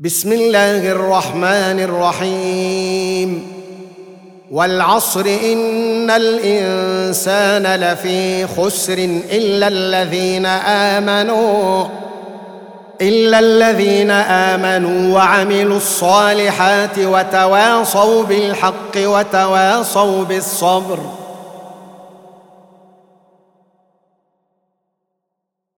بسم الله الرحمن الرحيم والعصر ان الانسان لفي خسر الا الذين امنوا الا الذين امنوا وعملوا الصالحات وتواصوا بالحق وتواصوا بالصبر